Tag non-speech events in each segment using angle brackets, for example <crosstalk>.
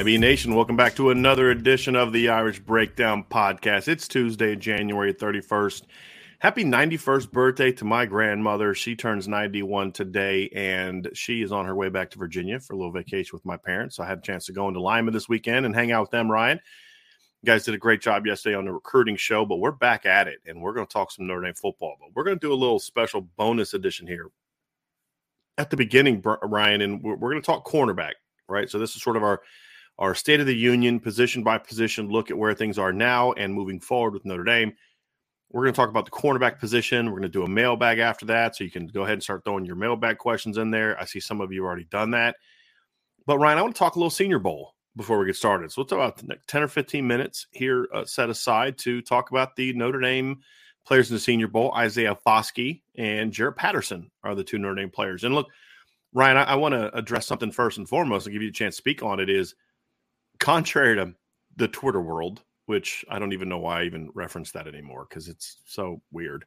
IB Nation, welcome back to another edition of the Irish Breakdown Podcast. It's Tuesday, January 31st. Happy 91st birthday to my grandmother. She turns 91 today, and she is on her way back to Virginia for a little vacation with my parents. So I had a chance to go into Lima this weekend and hang out with them, Ryan. You guys did a great job yesterday on the recruiting show, but we're back at it, and we're going to talk some Notre Dame football. But we're going to do a little special bonus edition here at the beginning, Ryan, and we're going to talk cornerback, right? So this is sort of our – our State of the Union, position by position, look at where things are now and moving forward with Notre Dame. We're going to talk about the cornerback position. We're going to do a mailbag after that. So you can go ahead and start throwing your mailbag questions in there. I see some of you already done that. But Ryan, I want to talk a little Senior Bowl before we get started. So we'll talk about the next 10 or 15 minutes here uh, set aside to talk about the Notre Dame players in the Senior Bowl. Isaiah Foskey and Jarrett Patterson are the two Notre Dame players. And look, Ryan, I, I want to address something first and foremost and give you a chance to speak on it is – contrary to the Twitter world, which I don't even know why I even reference that anymore because it's so weird.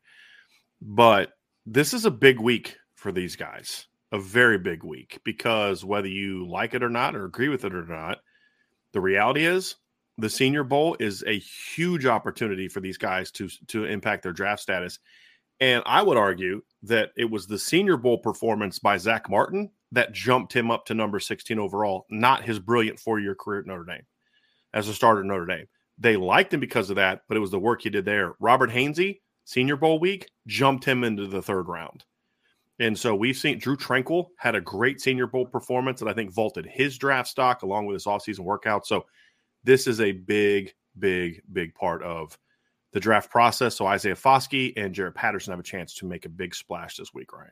But this is a big week for these guys, a very big week because whether you like it or not or agree with it or not, the reality is the Senior Bowl is a huge opportunity for these guys to to impact their draft status. And I would argue that it was the Senior Bowl performance by Zach Martin that jumped him up to number 16 overall, not his brilliant four year career at Notre Dame as a starter at Notre Dame. They liked him because of that, but it was the work he did there. Robert Hainsey, Senior Bowl week, jumped him into the third round. And so we've seen Drew Tranquill had a great Senior Bowl performance that I think vaulted his draft stock along with his offseason workout. So this is a big, big, big part of the draft process. So Isaiah Foskey and Jarrett Patterson have a chance to make a big splash this week, Ryan.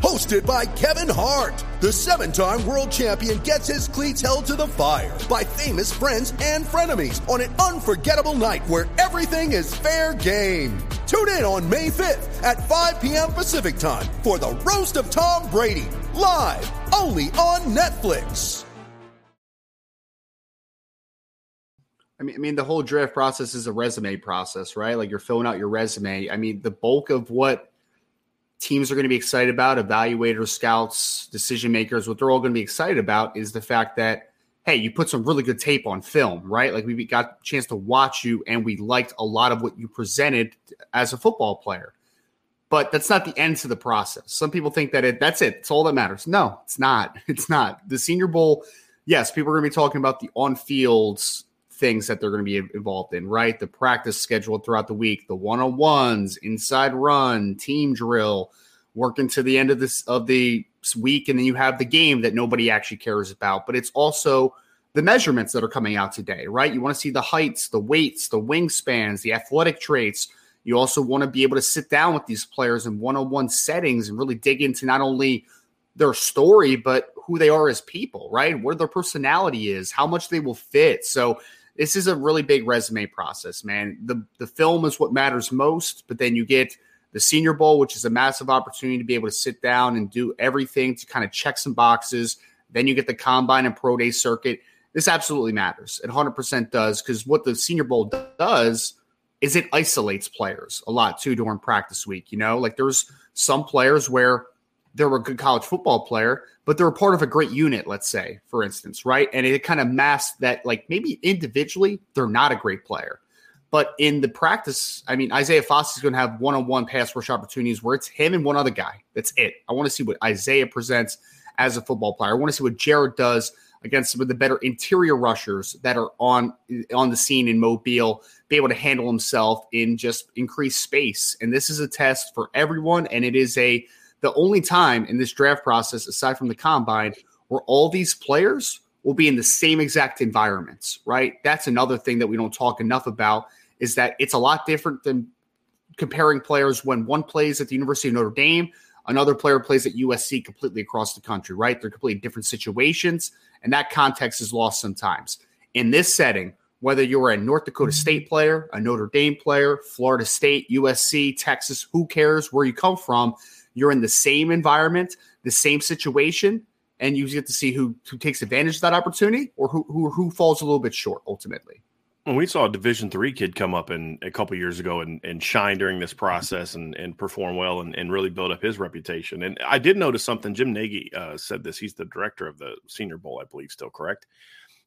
hosted by Kevin Hart. The seven time world champion gets his cleats held to the fire by famous friends and frenemies on an unforgettable night where everything is fair game. Tune in on May 5th at 5 p.m. Pacific time for the Roast of Tom Brady, live only on Netflix. I mean, I mean, the whole draft process is a resume process, right? Like you're filling out your resume. I mean, the bulk of what teams are going to be excited about, evaluators, scouts, decision makers, what they're all going to be excited about is the fact that, hey, you put some really good tape on film, right? Like we got a chance to watch you and we liked a lot of what you presented as a football player. But that's not the end to the process. Some people think that it that's it. It's all that matters. No, it's not. <laughs> It's not. The Senior Bowl, yes, people are going to be talking about the on fields things that they're going to be involved in, right? The practice schedule throughout the week, the one on ones, inside run, team drill, working to the end of this of the week, and then you have the game that nobody actually cares about. But it's also the measurements that are coming out today, right? You want to see the heights, the weights, the wingspans, the athletic traits. You also want to be able to sit down with these players in one on one settings and really dig into not only their story, but who they are as people, right? Where their personality is, how much they will fit. So this is a really big resume process, man. The the film is what matters most, but then you get the Senior Bowl, which is a massive opportunity to be able to sit down and do everything to kind of check some boxes. Then you get the combine and pro day circuit. This absolutely matters. It 100% does because what the Senior Bowl does is it isolates players a lot too during practice week. You know, like there's some players where they're a good college football player, but they're a part of a great unit, let's say, for instance, right? And it kind of masks that, like maybe individually, they're not a great player. But in the practice, I mean, Isaiah Foskey is going to have one on one pass rush opportunities where it's him and one other guy. That's it. I want to see what Isaiah presents as a football player. I want to see what Jarrett does against some of the better interior rushers that are on on the scene in Mobile, be able to handle himself in just increased space. And this is a test for everyone, and it is a the only time in this draft process, aside from the combine, where all these players will be in the same exact environments, right? That's another thing that we don't talk enough about is that it's a lot different than comparing players when one plays at the University of Notre Dame, another player plays at USC completely across the country, right? They're completely different situations, and that context is lost sometimes. In this setting, whether you're a North Dakota mm-hmm. State player, a Notre Dame player, Florida State, USC, Texas, who cares where you come from? You're in the same environment, the same situation, and you get to see who who takes advantage of that opportunity or who who, who falls a little bit short ultimately. When we saw a Division three kid come up in a couple years ago and, and shine during this process and, and perform well and, and really build up his reputation. And I did notice something. Jim Nagy uh, said this. He's the director of the Senior Bowl, I believe, still correct.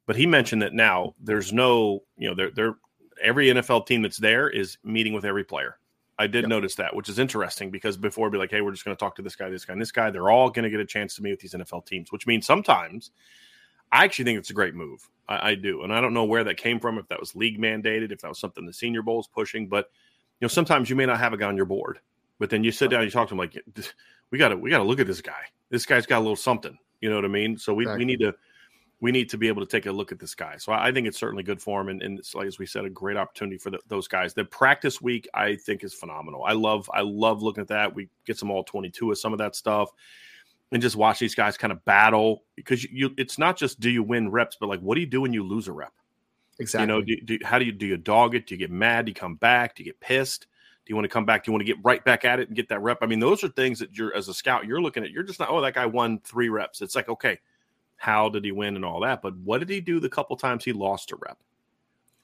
But he mentioned that now there's no, you know, there there every NFL team that's there is meeting with every player. I did yep. notice that, which is interesting because before be like, hey, we're just going to talk to this guy, this guy, and this guy. They're all going to get a chance to meet with these NFL teams, which means sometimes I actually think it's a great move. I, I, do, and I don't know where that came from. If that was league mandated, if that was something the Senior Bowl is pushing, but you know, sometimes you may not have a guy on your board, but then you sit down, you talk to him like, we got to, we got to look at this guy. This guy's got a little something. You know what I mean? So we, exactly. we need to we need to be able to take a look at this guy. So I think it's certainly good for him, and, and it's like as we said, a great opportunity for the, those guys. The practice week I think is phenomenal. I love I love looking at that. We get some all twenty two of some of that stuff, and just watch these guys kind of battle because you, you, it's not just do you win reps, but like what do you do when you lose a rep? Exactly. You know, do, do, how do you do you dog it? Do you get mad? Do you come back? Do you get pissed? Do you want to come back? Do you want to get right back at it and get that rep? I mean, those are things that you're as a scout you're looking at. You're just not oh that guy won three reps. It's like okay how did he win and all that. But what did he do the couple times he lost a rep?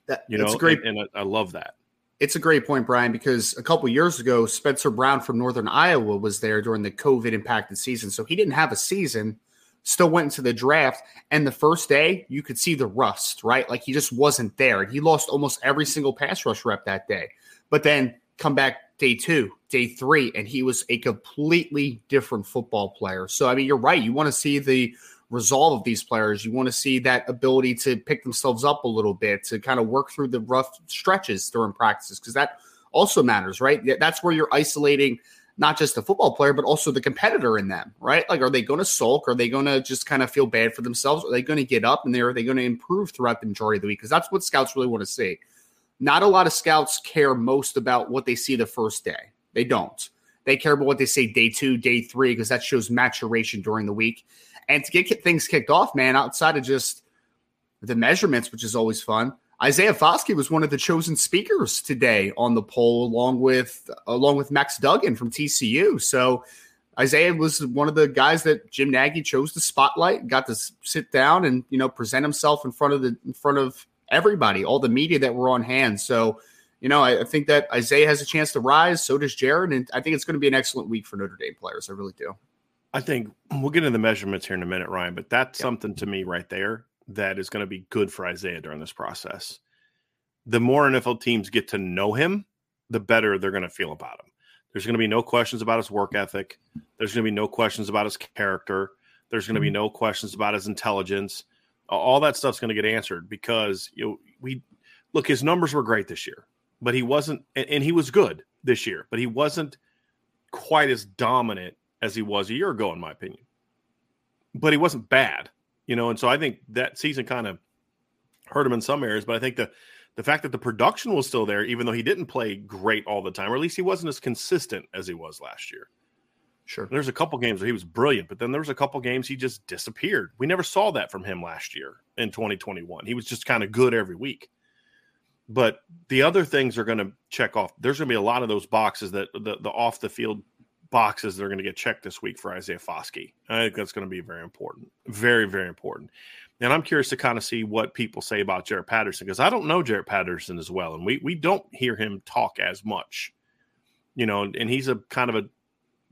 That, you know, great, and, and I, I, love that. It's a great point, Brian, because a couple years ago, Spencer Brown from Northern Iowa was there during the COVID impacted season. So he didn't have a season, still went into the draft. And the first day, you could see the rust, right? Like he just wasn't there. And he lost almost every single pass rush rep that day. But then come back day two, day three, and he was a completely different football player. So, I mean, you're right. You want to see the resolve of these players. You want to see that ability to pick themselves up a little bit, to kind of work through the rough stretches during practices, because that also matters, right? That's where you're isolating not just the football player, but also the competitor in them, right? Like, are they going to sulk? Are they going to just kind of feel bad for themselves? Are they going to get up and are they going to improve throughout the majority of the week? Because that's what scouts really want to see. Not a lot of scouts care most about what they see the first day. They don't. They care about what they say day two, day three, because that shows maturation during the week. And to get things kicked off, man, outside of just the measurements, which is always fun, Isaiah Foskey was one of the chosen speakers today on the poll, along with along with Max Duggan from TCU. So Isaiah was one of the guys that Jim Nagy chose to spotlight, got to sit down and you know present himself in front of the in front of everybody, all the media that were on hand. So, you know, I, I think that Isaiah has a chance to rise. So does Jarrett, and I think it's going to be an excellent week for Notre Dame players. I really do. I think we'll get into the measurements here in a minute, Ryan, but that's yep. something to me right there that is going to be good for Isaiah during this process. The more NFL teams get to know him, the better they're going to feel about him. There's going to be no questions about his work ethic. There's going to be no questions about his character. There's going to be mm-hmm. no questions about his intelligence. All that stuff's going to get answered because you know we look his numbers were great this year, but he wasn't and he was good this year, but he wasn't quite as dominant as he was a year ago in my opinion. But he wasn't bad you know, and so I think that season kind of hurt him in some areas, but I think the the fact that the production was still there, even though he didn't play great all the time, or at least he wasn't as consistent as he was last year. Sure. There's a couple games where he was brilliant, but then there was a couple games he just disappeared. We never saw that from him last year in 2021. He was just kind of good every week. But the other things are going to check off. There's going to be a lot of those boxes that the, the off the field boxes that are going to get checked this week for Isaiah Foskey. I think that's going to be very important. Very, very important. And I'm curious to kind of see what people say about Jarrett Patterson because I don't know Jarrett Patterson as well. And we, we don't hear him talk as much, you know, and he's a kind of a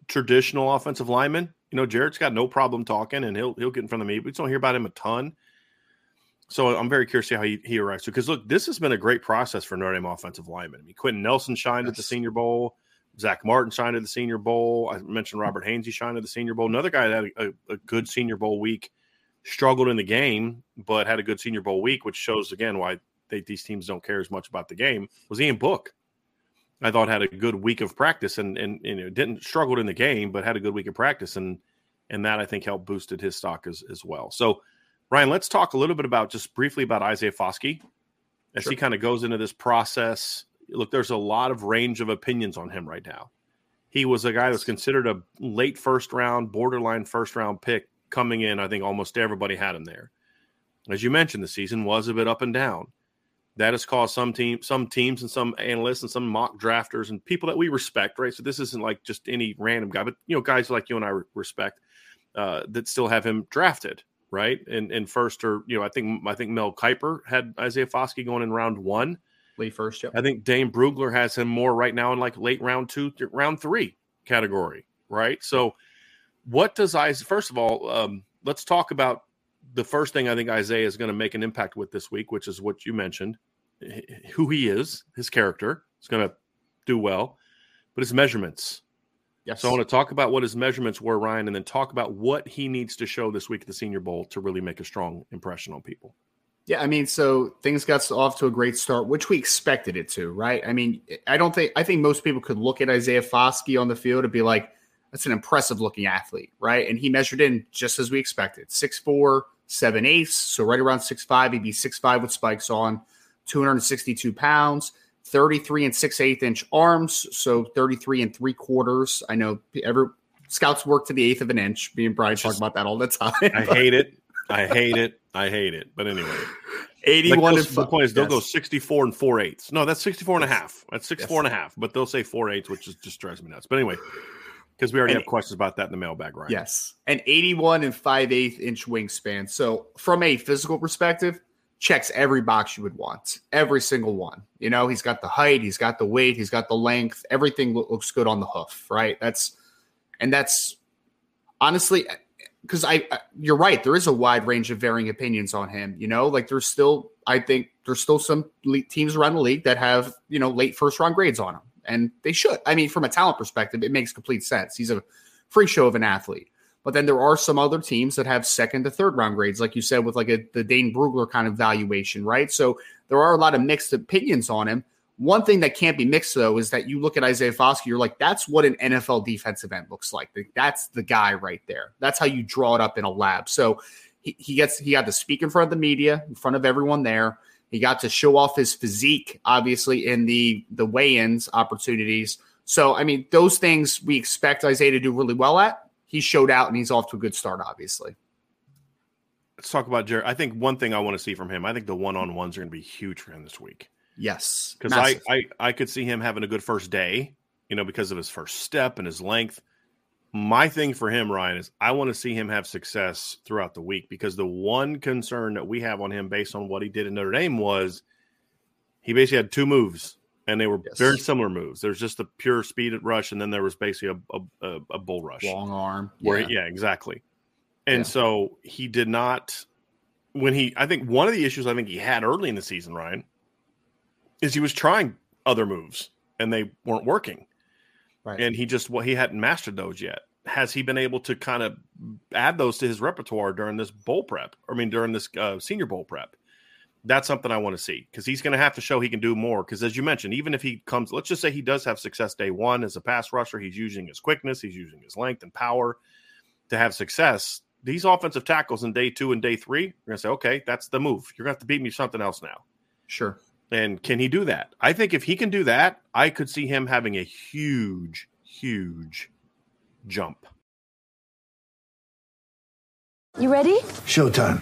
traditional offensive lineman. You know, Jarrett's got no problem talking and he'll, he'll get in front of me, we don't hear about him a ton. So I'm very curious to see how he, he arrives to because look, this has been a great process for Notre Dame offensive linemen. I mean, Quenton Nelson shined yes. at the Senior Bowl. Zach Martin signed at the Senior Bowl. I mentioned hmm. Robert Hainsey signed at the Senior Bowl. Another guy that had a, a, good Senior Bowl week, struggled in the game, but had a good Senior Bowl week, which shows again why they, these teams don't care as much about the game. Was Ian Book? I thought had a good week of practice and and you know didn't struggled in the game, but had a good week of practice and and that I think helped boosted his stock as as well. So Ryan, let's talk a little bit about just briefly about Isaiah Foskey as sure. he kind of goes into this process look, there's a lot of range of opinions on him right now. He was a guy that's considered a late first round, borderline first round pick coming in. I think almost everybody had him there. As you mentioned, the season was a bit up and down. That has caused some team, some teams, and some analysts and some mock drafters and people that we respect, right? So this isn't like just any random guy, but you know, guys like you and I respect uh, that still have him drafted, right? And and first or you know, I think I think Mel Kiper had Isaiah Foskey going in round one. Lee first. Yep. I think Dane Brugler has him more right now in like late round two, round three category, right? So, what does Isaiah? First of all, um, let's talk about the first thing I think Isaiah is going to make an impact with this week, which is what you mentioned, who he is, his character. is going to do well, but his measurements. Yes. So I want to talk about what his measurements were, Ryan, and then talk about what he needs to show this week at the Senior Bowl to really make a strong impression on people. Yeah, I mean, so things got off to a great start, which we expected it to, right? I mean, I don't think I think most people could look at Isaiah Foskey on the field and be like, that's an impressive looking athlete, right? And he measured in just as we expected. 6'4, 7 eighths, so right around six five, He'd be six five with spikes on, 262 pounds, 33 and 6 8 inch arms, so 33 and three quarters. I know every scouts work to the eighth of an inch. Me and Brian talk about that all the time. I <laughs> hate it. I hate it. I hate it. But anyway, 81 like the point is they'll yes. go 64 and 4 eighths. No, that's 64 and a half. That's 64 yes. and a half, but they'll say 4 eighths, which is just drives me nuts. But anyway, because we already and, have questions about that in the mailbag, right? Yes. And 81 and 5 eighth inch wingspan. So from a physical perspective, checks every box you would want, every single one. You know, he's got the height, he's got the weight, he's got the length, everything looks good on the hoof, right? That's and that's honestly eh, because I, you're right. There is a wide range of varying opinions on him. You know, like there's still, I think there's still some teams around the league that have you know late first round grades on him, and they should. I mean, from a talent perspective, it makes complete sense. He's a free show of an athlete. But then there are some other teams that have second to third round grades, like you said, with like a the Dane Brugler kind of valuation, right? So there are a lot of mixed opinions on him. One thing that can't be mixed though is that you look at Isaiah Foskey, you're like, that's what an NFL defensive end looks like. That's the guy right there. That's how you draw it up in a lab. So he, he gets he got to speak in front of the media, in front of everyone there. He got to show off his physique, obviously, in the the weigh-ins opportunities. So, I mean, those things we expect Isaiah to do really well at. He showed out and he's off to a good start, obviously. Let's talk about Jarrett. I think one thing I want to see from him, I think the one on ones are going to be huge for him this week. Yes. Because I, I, I could see him having a good first day, you know, because of his first step and his length. My thing for him, Ryan, is I want to see him have success throughout the week because the one concern that we have on him based on what he did in Notre Dame was he basically had two moves and they were yes. very similar moves. There's just the pure speed rush, and then there was basically a a, a bull rush, long arm. Where yeah, yeah exactly. And yeah. so he did not. When he, I think one of the issues I think he had early in the season, Ryan, is he was trying other moves and they weren't working. Right. And he just well, he hadn't mastered those yet. Has he been able to kind of add those to his repertoire during this bowl prep? I mean, during this uh, senior bowl prep? That's something I want to see because he's going to have to show he can do more. Because as you mentioned, even if he comes, let's just say he does have success day one as a pass rusher, he's using his quickness, he's using his length and power to have success. These offensive tackles in day two and day three, you're going to say, okay, that's the move. You're going to have to beat me something else now. Sure. And can he do that? I think if he can do that, I could see him having a huge, huge jump. You ready? Showtime.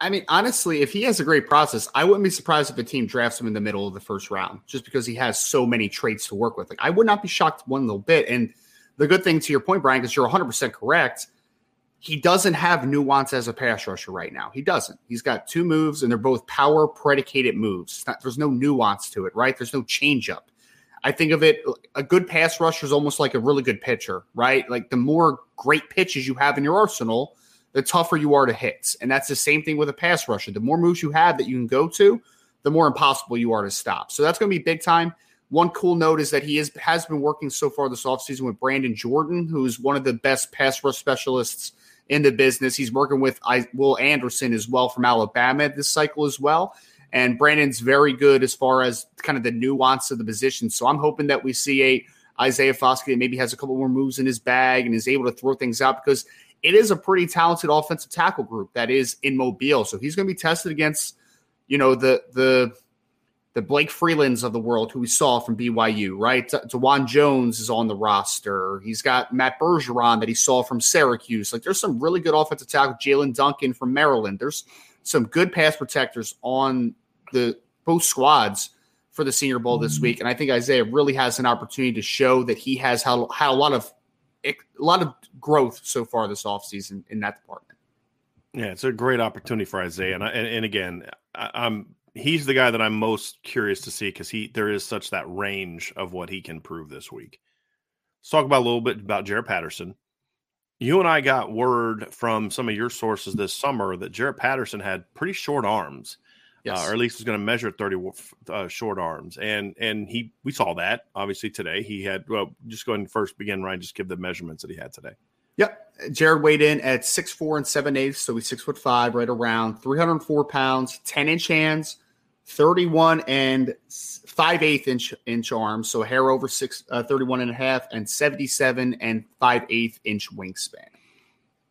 I mean, honestly, if he has a great process, I wouldn't be surprised if a team drafts him in the middle of the first round, just because he has so many traits to work with. Like, I would not be shocked one little bit. And the good thing to your point, Brian, because you're 100 percent correct, he doesn't have nuance as a pass rusher right now. He doesn't. He's got two moves, and they're both power predicated moves. Not, there's no nuance to it, right? There's no changeup. I think of it a good pass rusher is almost like a really good pitcher, right? Like the more great pitches you have in your arsenal the tougher you are to hit. And that's the same thing with a pass rusher. The more moves you have that you can go to, the more impossible you are to stop. So that's going to be big time. One cool note is that he is, has been working so far this offseason with Brandon Jordan, who's one of the best pass rush specialists in the business. He's working with Will Anderson as well from Alabama this cycle as well. And Brandon's very good as far as kind of the nuance of the position. So I'm hoping that we see a Isaiah Foskey that maybe has a couple more moves in his bag and is able to throw things out because it is a pretty talented offensive tackle group that is in Mobile. So he's going to be tested against, you know, the the the Blake Freelands of the world who we saw from BYU, right? Dawand Jones is on the roster. He's got Matt Bergeron that he saw from Syracuse. Like there's some really good offensive tackle. Jaelyn Duncan from Maryland. There's some good pass protectors on the both squads for the Senior Bowl this mm-hmm. week, and I think Isaiah really has an opportunity to show that he has had, had a lot of a lot of growth so far this offseason in that department. Yeah, it's a great opportunity for Isaiah, and I, and, and again, I, I'm he's the guy that I'm most curious to see because he there is such that range of what he can prove this week. Let's talk about a little bit about Jarrett Patterson. You and I got word from some of your sources this summer that Jarrett Patterson had pretty short arms yes. uh, or at least was going to measure 30 uh, short arms. And and he we saw that obviously today. He had well, just go ahead and first begin, Ryan. Just give the measurements that he had today. Yep. Jarrett weighed in at six four and seven eighths, so he's six foot five, right around 304 pounds, 10 inch hands, 31 and five eighth inch inch arms, so hair over six, uh, 31 and a half, and 77 and five eighth inch wingspan.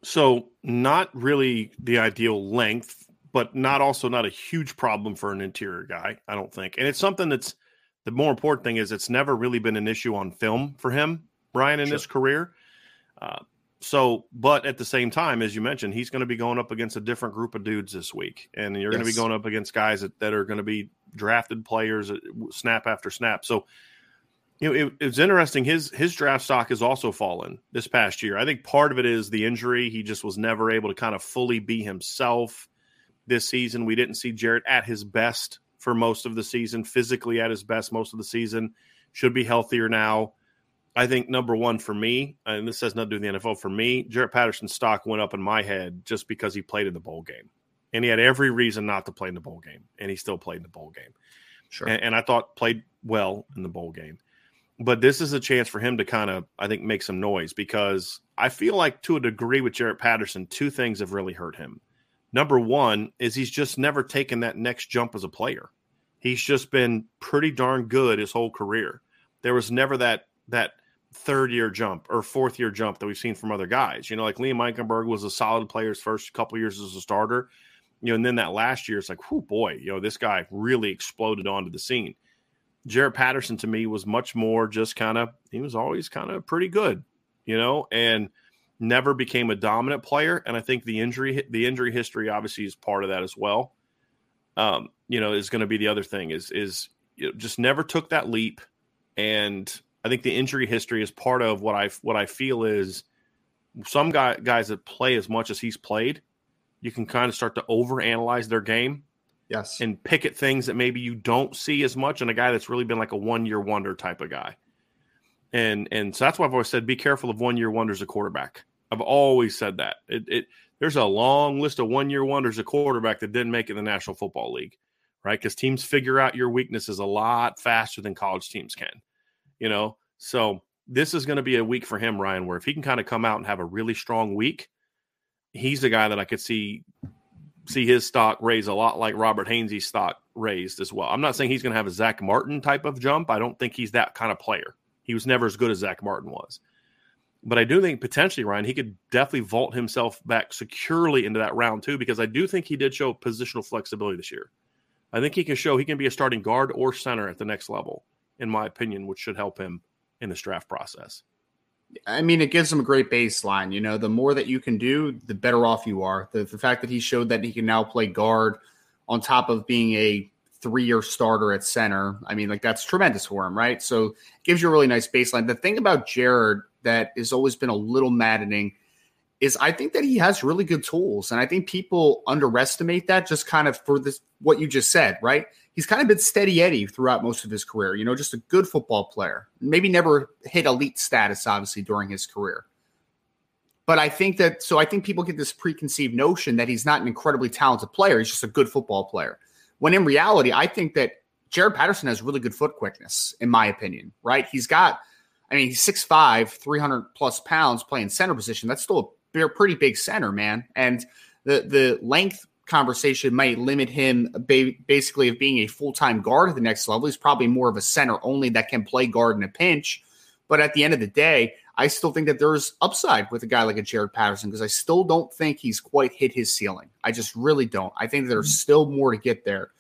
So not really the ideal length but not also not a huge problem for an interior guy, I don't think. And it's something that's the more important thing is it's never really been an issue on film for him, Brian, in sure. his career. Uh, so, but at the same time, as you mentioned, he's going to be going up against a different group of dudes this week, and you're yes. going to be going up against guys that, that are going to be drafted players snap after snap. So, you know, it, it's interesting. His his draft stock has also fallen this past year. I think part of it is the injury. He just was never able to kind of fully be himself this season. We didn't see Jarrett at his best for most of the season, physically at his best most of the season. Should be healthier now. I think number one for me, and this has nothing to do with the NFL, for me, Jarrett Patterson's stock went up in my head just because he played in the bowl game. And he had every reason not to play in the bowl game, and he still played in the bowl game. Sure. And, and I thought played well in the bowl game. But this is a chance for him to kind of, I think, make some noise because I feel like to a degree with Jarrett Patterson, two things have really hurt him. Number one is he's just never taken that next jump as a player. He's just been pretty darn good his whole career. There was never that that third year jump or fourth year jump that we've seen from other guys. You know, like Liam Eichenberg was a solid player first couple years as a starter. You know, and then that last year, it's like, whoo, boy, you know, this guy really exploded onto the scene. Jarrett Patterson to me was much more just kind of, he was always kind of pretty good, you know, and never became a dominant player. And I think the injury, the injury history obviously is part of that as well. Um, you know, is going to be the other thing is, is you know, just never took that leap. And I think the injury history is part of what I what I feel is some guy, guys that play as much as he's played, you can kind of start to overanalyze their game. Yes. And pick at things that maybe you don't see as much in a guy that's really been like a one year wonder type of guy. And and so that's why I've always said be careful of one year wonders a quarterback. I've always said that. It, it there's a long list of one year wonders a quarterback that didn't make it in the National Football League, right? Because teams figure out your weaknesses a lot faster than college teams can you know. So this is going to be a week for him, Ryan, where if he can kind of come out and have a really strong week, he's the guy that I could see see his stock raise a lot like Robert Hainsey's stock raised as well. I'm not saying he's going to have a Zach Martin type of jump. I don't think he's that kind of player. He was never as good as Zach Martin was. But I do think potentially, Ryan, he could definitely vault himself back securely into that round two because I do think he did show positional flexibility this year. I think he can show he can be a starting guard or center at the next level in my opinion, which should help him in this draft process. I mean, it gives him a great baseline. You know, the more that you can do, the better off you are. The, the fact that he showed that he can now play guard on top of being a three year starter at center, I mean, like that's tremendous for him, right? So it gives you a really nice baseline. The thing about Jarrett that has always been a little maddening is I think that he has really good tools. And I think people underestimate that just kind of for this, what you just said, right? he's kind of been steady Eddie throughout most of his career. You know, just a good football player. Maybe never hit elite status, obviously, during his career. But I think that so I think people get this preconceived notion that he's not an incredibly talented player. He's just a good football player. When in reality, I think that Jarrett Patterson has really good foot quickness, in my opinion, right? He's got, I mean, he's 6'5, 300 plus pounds playing center position. That's still a pretty big center, man. And the the length conversation might limit him basically of being a full time guard at the next level. He's probably more of a center only that can play guard in a pinch. But at the end of the day, I still think that there's upside with a guy like a Jarrett Patterson because I still don't think he's quite hit his ceiling. I just really don't. I think there's mm-hmm. still more to get there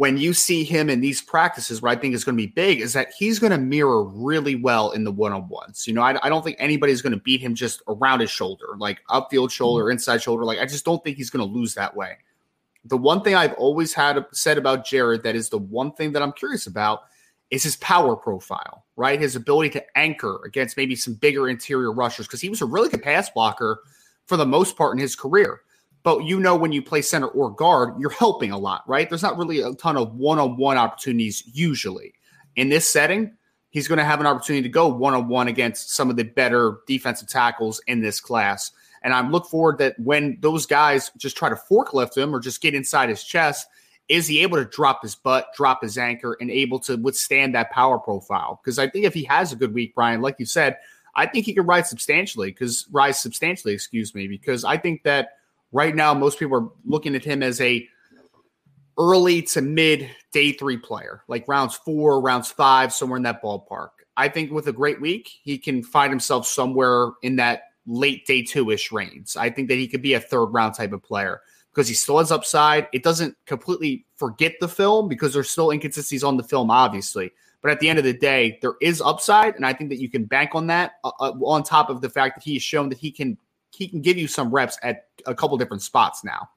when you see him in these practices, what I think is going to be big is that he's going to mirror really well in the one on ones. You know, I, I, don't think anybody's going to beat him just around his shoulder, like upfield shoulder, mm-hmm. inside shoulder. Like, I just don't think he's going to lose that way. The one thing I've always had said about Jarrett that is the one thing that I'm curious about is his power profile, right? His ability to anchor against maybe some bigger interior rushers because he was a really good pass blocker for the most part in his career. But you know, when you play center or guard, you're helping a lot, right? There's not really a ton of one on one opportunities usually. In this setting, he's going to have an opportunity to go one on one against some of the better defensive tackles in this class. And I'm look forward that when those guys just try to forklift him or just get inside his chest, is he able to drop his butt, drop his anchor, and able to withstand that power profile? Because I think if he has a good week, Brian, like you said, I think he could rise substantially because rise substantially, excuse me, because I think that Right now, most people are looking at him as a early to mid day three player, like rounds four, rounds five, somewhere in that ballpark. I think with a great week, he can find himself somewhere in that late day two ish range. I think that he could be a third round type of player because he still has upside. It doesn't completely forget the film because there's still inconsistencies on the film, obviously. But at the end of the day, there is upside, and I think that you can bank on that. Uh, uh on top of the fact that he has shown that he can he can give you some reps at a couple different spots now.